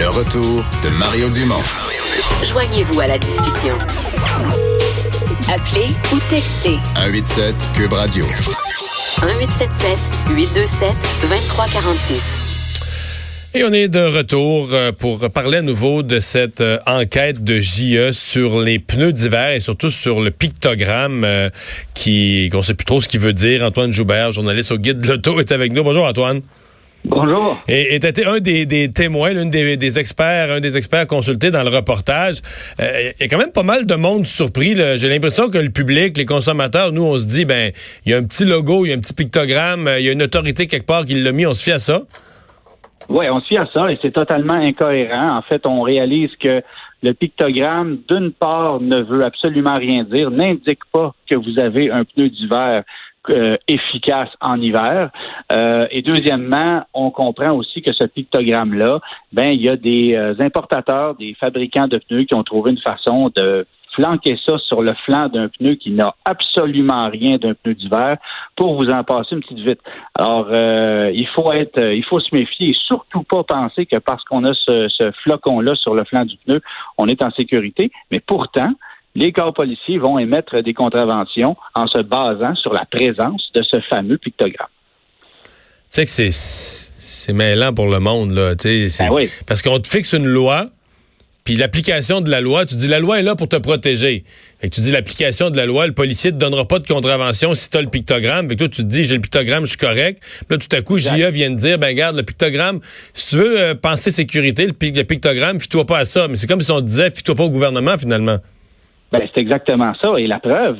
Le retour de Mario Dumont. Joignez-vous à la discussion. Appelez ou textez 187 Cube Radio. 1877 827 2346. Et on est de retour euh, pour parler à nouveau de cette euh, enquête de JE sur les pneus d'hiver et surtout sur le pictogramme euh, qui qu'on sait plus trop ce qu'il veut dire. Antoine Joubert, journaliste au Guide de l'Auto, est avec nous. Bonjour Antoine. Bonjour. Et était un des, des témoins, l'un des, des, experts, un des experts consultés dans le reportage. Il y a quand même pas mal de monde surpris. J'ai l'impression que le public, les consommateurs, nous, on se dit, ben, il y a un petit logo, il y a un petit pictogramme, il y a une autorité quelque part qui l'a mis, on se fie à ça? Oui, on se fie à ça et c'est totalement incohérent. En fait, on réalise que le pictogramme, d'une part, ne veut absolument rien dire, n'indique pas que vous avez un pneu d'hiver euh, efficace en hiver. Euh, et deuxièmement, on comprend aussi que ce pictogramme-là, ben il y a des euh, importateurs, des fabricants de pneus qui ont trouvé une façon de flanquer ça sur le flanc d'un pneu qui n'a absolument rien d'un pneu d'hiver pour vous en passer une petite vite. Alors, il faut être, il faut se méfier et surtout pas penser que parce qu'on a ce, ce flocon-là sur le flanc du pneu, on est en sécurité. Mais pourtant, les corps policiers vont émettre des contraventions en se basant sur la présence de ce fameux pictogramme. Tu sais que c'est, c'est mêlant pour le monde, là. Ben oui. Parce qu'on te fixe une loi, puis l'application de la loi, tu dis la loi est là pour te protéger. Fait que tu dis l'application de la loi, le policier te donnera pas de contravention si tu as le pictogramme. Fait que toi, tu te dis j'ai le pictogramme, je suis correct. Puis là, tout à coup, JA vient de dire ben garde, le pictogramme, si tu veux euh, penser sécurité, le, le pictogramme, fie-toi pas à ça. Mais c'est comme si on disait fie-toi pas au gouvernement finalement. Ben, c'est exactement ça. Et la preuve,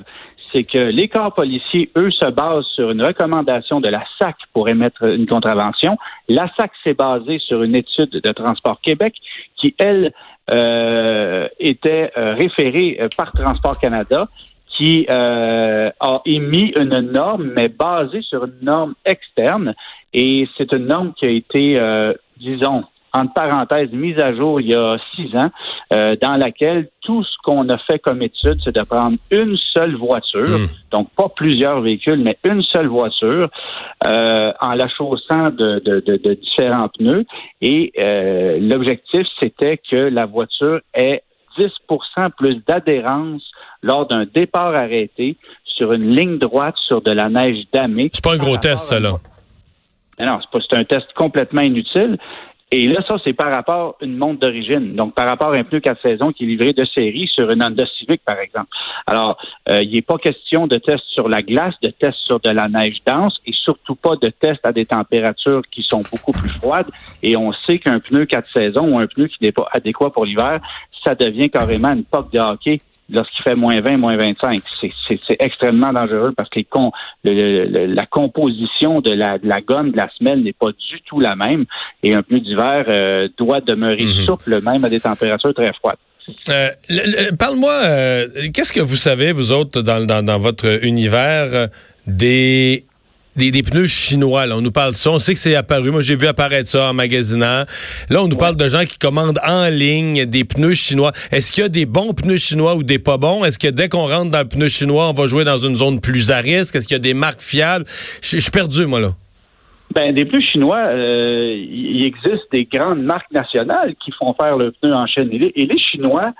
c'est que les corps policiers, eux, se basent sur une recommandation de la SAC pour émettre une contravention. La SAC s'est basée sur une étude de Transport Québec qui, elle, euh, était euh, référée euh, par Transport Canada qui a émis une norme, mais basée sur une norme externe. Et c'est une norme qui a été, disons, entre parenthèses, mise à jour il y a six ans, euh, dans laquelle tout ce qu'on a fait comme étude, c'est de prendre une seule voiture, Hmm. donc pas plusieurs véhicules, mais une seule voiture, euh, en la chaussant de, de, de, de différents pneus. Et euh, l'objectif, c'était que la voiture ait 10% plus d'adhérence lors d'un départ arrêté sur une ligne droite sur de la neige damée. C'est pas un gros test, ça, là. Non, c'est pas c'est un test complètement inutile. Et là, ça, c'est par rapport à une montre d'origine. Donc, par rapport à un pneu 4 saisons qui est livré de série sur une Honda Civic, par exemple. Alors, euh, il n'est pas question de test sur la glace, de test sur de la neige dense et surtout pas de test à des températures qui sont beaucoup plus froides. Et on sait qu'un pneu 4 saisons ou un pneu qui n'est pas adéquat pour l'hiver, ça devient carrément une poque de hockey lorsqu'il fait moins 20, moins 25. C'est- extrêmement dangereux parce que les con- le- le- la composition de la, de la gomme, de la semelle n'est pas du tout la même. Et un pneu d'hiver euh, doit demeurer Mhm. souple même à des températures très froides. Euh, le- le- Parle-moi, euh, qu'est-ce que vous savez, vous autres, dans, dans, dans votre univers, des, des, des pneus chinois? Là. On nous parle de ça. On sait que c'est apparu. Moi, j'ai vu apparaître ça en magasinant. Là, on nous parle de gens qui commandent en ligne des pneus chinois. Est-ce qu'il y a des bons pneus chinois ou des pas bons? Est-ce que dès qu'on rentre dans le pneu chinois, on va jouer dans une zone plus à risque? Est-ce qu'il y a des marques fiables? Je je suis perdu, moi, là. Ben, des pneus chinois, euh, il existe des grandes marques nationales qui font faire le pneu en chaîne. Et les, et les Chinois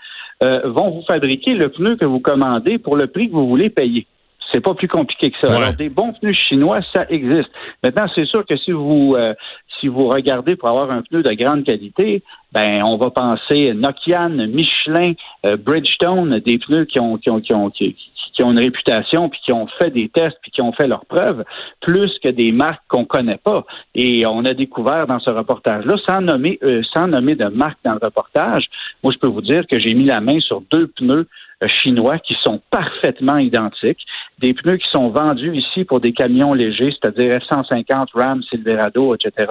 euh, vont vous fabriquer le pneu que vous commandez pour le prix que vous voulez payer. C'est pas plus compliqué que ça. Ouais. Alors, des bons pneus chinois, ça existe. Maintenant, c'est sûr que si vous euh, si vous regardez pour avoir un pneu de grande qualité, ben on va penser Nokian, Michelin, euh, Bridgestone, des pneus qui ont qui ont qui ont qui, qui ont une réputation, puis qui ont fait des tests, puis qui ont fait leurs preuves, plus que des marques qu'on connaît pas. Et on a découvert dans ce reportage-là, sans nommer, euh, sans nommer de marque dans le reportage, moi je peux vous dire que j'ai mis la main sur deux pneus euh, chinois qui sont parfaitement identiques, des pneus qui sont vendus ici pour des camions légers, c'est-à-dire F-150, Ram, Silverado, etc.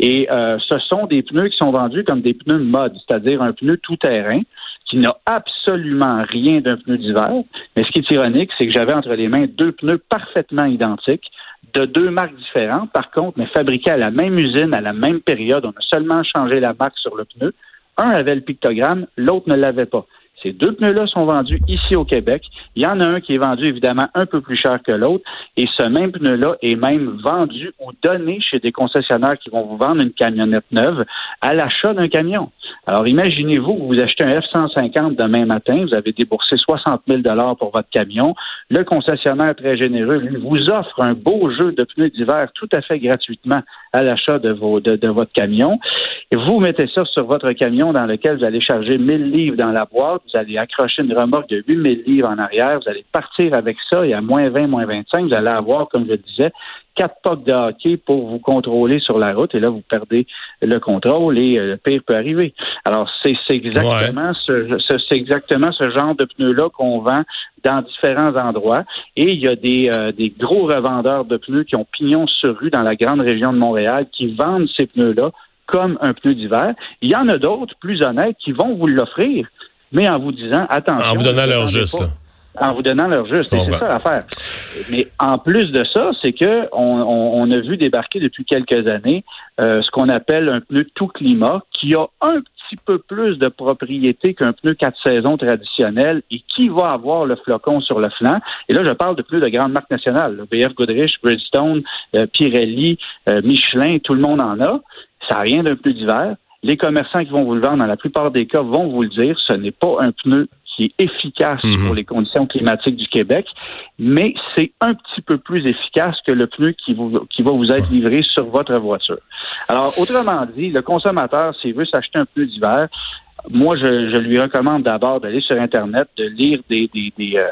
Et euh, ce sont des pneus qui sont vendus comme des pneus mode, c'est-à-dire un pneu tout-terrain qui n'a absolument rien d'un pneu d'hiver. Mais ce qui est ironique, c'est que j'avais entre les mains deux pneus parfaitement identiques de deux marques différentes, par contre, mais fabriqués à la même usine, à la même période. On a seulement changé la marque sur le pneu. Un avait le pictogramme, l'autre ne l'avait pas. Ces deux pneus-là sont vendus ici au Québec. Il y en a un qui est vendu évidemment un peu plus cher que l'autre. Et ce même pneu-là est même vendu ou donné chez des concessionnaires qui vont vous vendre une camionnette neuve à l'achat d'un camion. Alors imaginez-vous vous achetez un F-150 demain matin, vous avez déboursé 60 000 pour votre camion. Le concessionnaire très généreux, vous offre un beau jeu de pneus d'hiver tout à fait gratuitement à l'achat de, de votre camion. Et vous mettez ça sur votre camion dans lequel vous allez charger 1000 livres dans la boîte vous allez accrocher une remorque de 8000 livres en arrière, vous allez partir avec ça et à moins 20, moins 25, vous allez avoir, comme je le disais, quatre pocs de hockey pour vous contrôler sur la route et là, vous perdez le contrôle et euh, le pire peut arriver. Alors, c'est exactement, ce, c'est exactement ce genre de pneus-là qu'on vend dans différents endroits. Et il y a des, euh, des gros revendeurs de pneus qui ont pignon sur rue dans la grande région de Montréal qui vendent ces pneus-là comme un pneu d'hiver. Il y en a d'autres plus honnêtes qui vont vous l'offrir mais en vous disant attention. En vous donnant leur juste. En vous donnant leur juste. C'est ça l'affaire. Mais en plus de ça, c'est que on, a vu débarquer depuis quelques années euh, ce qu'on appelle un pneu tout climat qui a un petit peu plus de propriété qu'un pneu quatre saisons traditionnel et qui va avoir le flocon sur le flanc. Et là, je parle de pneus de grandes marques nationales. BF Goodrich, Bridgestone, euh, Pirelli, euh, Michelin, tout le monde en a. Ça n'a rien d'un pneu d'hiver. Les commerçants qui vont vous le vendre, dans la plupart des cas, vont vous le dire, ce n'est pas un pneu qui est efficace mhm. pour les conditions climatiques du Québec, mais c'est un petit peu plus efficace que le pneu qui, vous, qui va vous être livré sur votre voiture. Alors, autrement dit, le consommateur, s'il veut s'acheter un pneu d'hiver, moi, je, lui recommande d'abord d'aller sur Internet, de lire des, des, des, euh,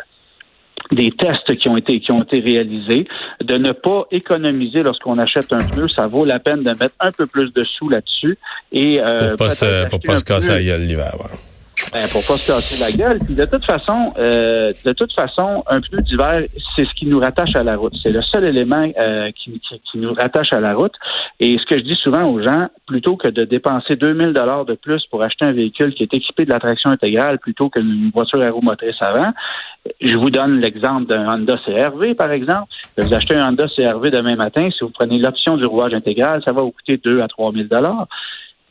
des tests qui ont été qui ont été réalisés, de ne pas économiser lorsqu'on achète un pneu, ça vaut la peine de mettre un peu plus de sous là-dessus et euh, pour pas se, pour pas se casser l'hiver. Ben, pour pas se casser la gueule. Puis de toute façon, euh, de toute façon, un pneu d'hiver, c'est ce qui nous rattache à la route. C'est le seul élément euh, qui, qui, qui, nous rattache à la route. Et ce que je dis souvent aux gens, plutôt que de dépenser 2000 dollars de plus pour acheter un véhicule qui est équipé de la traction intégrale plutôt qu'une voiture aéromotrice avant, je vous donne l'exemple d'un Honda CRV, par exemple. Vous achetez un Honda CRV demain matin, si vous prenez l'option du rouage intégral, ça va vous coûter 2 à 3 000 dollars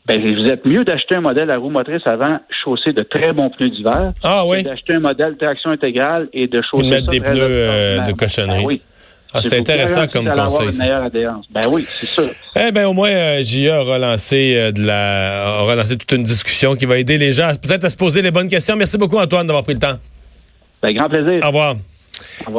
ben, vous êtes mieux d'acheter un modèle à roue motrice avant chausser de très bons pneus d'hiver. Ah oui. D'acheter un modèle traction intégrale et de chausser. de mettre des pneus euh, de cochonnerie. Ben oui. Ah, c'est intéressant comme conseil. Une meilleure adhérence. Ben oui, c'est sûr. Eh ben au moins, euh, JA a relancé euh, de la, a relancé toute une discussion qui va aider les gens peut-être à se poser les bonnes questions. Merci beaucoup Antoine d'avoir pris le temps. Ben grand plaisir. Au revoir.